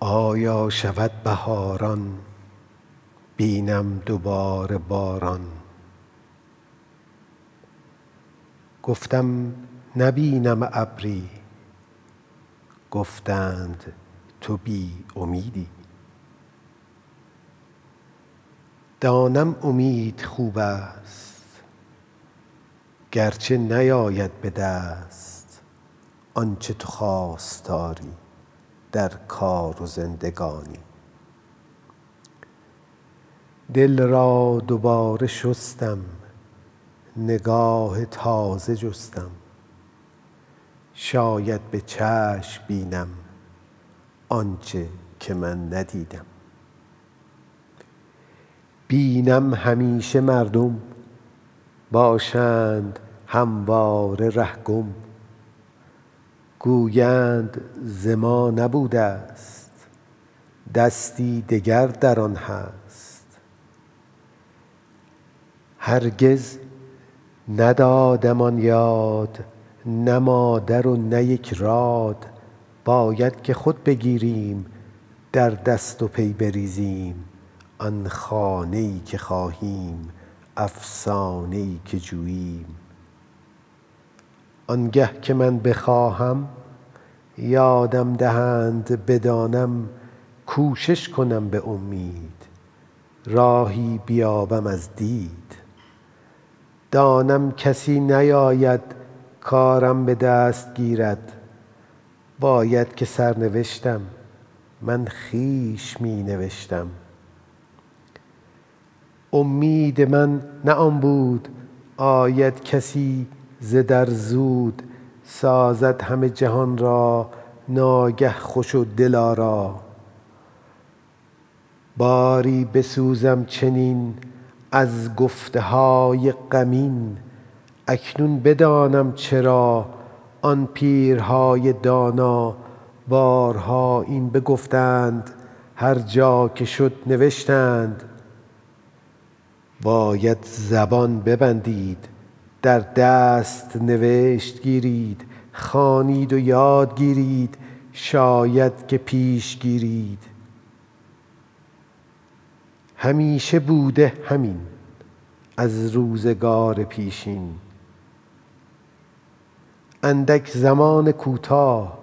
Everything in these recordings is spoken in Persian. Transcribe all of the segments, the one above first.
آیا شود بهاران؟ بینم دوباره باران. گفتم نبینم ابری. گفتند تو بی امیدی. دانم امید خوب است. گرچه نیاید به دست. آنچه تو خواستاری. در کار و زندگانی. دل را دوباره شستم نگاه تازه جستم. شاید به چشم بینم آنچه که من ندیدم. بینم همیشه مردم باشند همواره ره گم گویند ز ما نبوده ست دستی دگر در آن هست. هرگز ندادم آن یاد نه مادر و نه یک راد. باید که خود بگیریم در دست و پی بریزیم. آن خانه ای که خواهیم افسانه ای که جوییم. آنگه که من بخواهم یادم دهند بدانم کوشش کنم به امید راهی بیابم از دید. دانم کسی نیاید کارم به دست گیرد. باید که سرنوشتم من خویش می نوشتم امید من نه آن بود آید کسی ز در زود سازد همه جهان را ناگه خوش و دلارا باری بسوزم چنین از گفته های غمین اکنون بدانم چرا آن پیرهای دانا بارها این بگفتند هر جا که شد نوشتند. باید زبان ببندید. در دست نوشت گیرید خوانید و یاد گیرید شاید که پیش گیرید. همیشه بوده همین از روزگار پیشین. اندک زمان کوتاه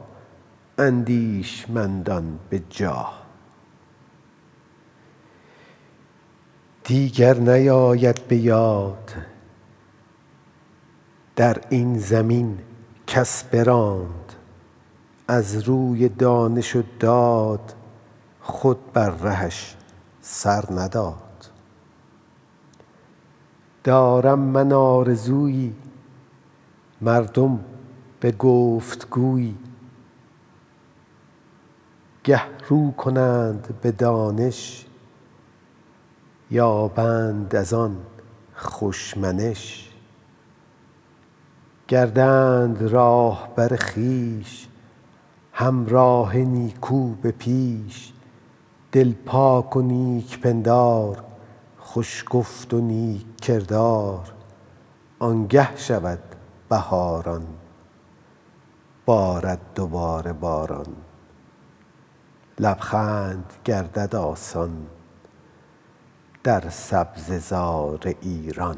اندیشمندان به جاه. دیگر نیاید به یاد در این زمین کس براند. از روی دانش و داد خود بر رهش سر نداد. دارم من آرزویی مردم به گفت گویی گه رو کنند به دانش یابند از آن خوش گردند راهبر خویش همراه نیکو به پیش. دل پاک و نیک پندار خوش گفت و نیک کردار. آنگه شود بهاران بارد دوباره باران. لبخند گردد آسان در سبزه زار ایران.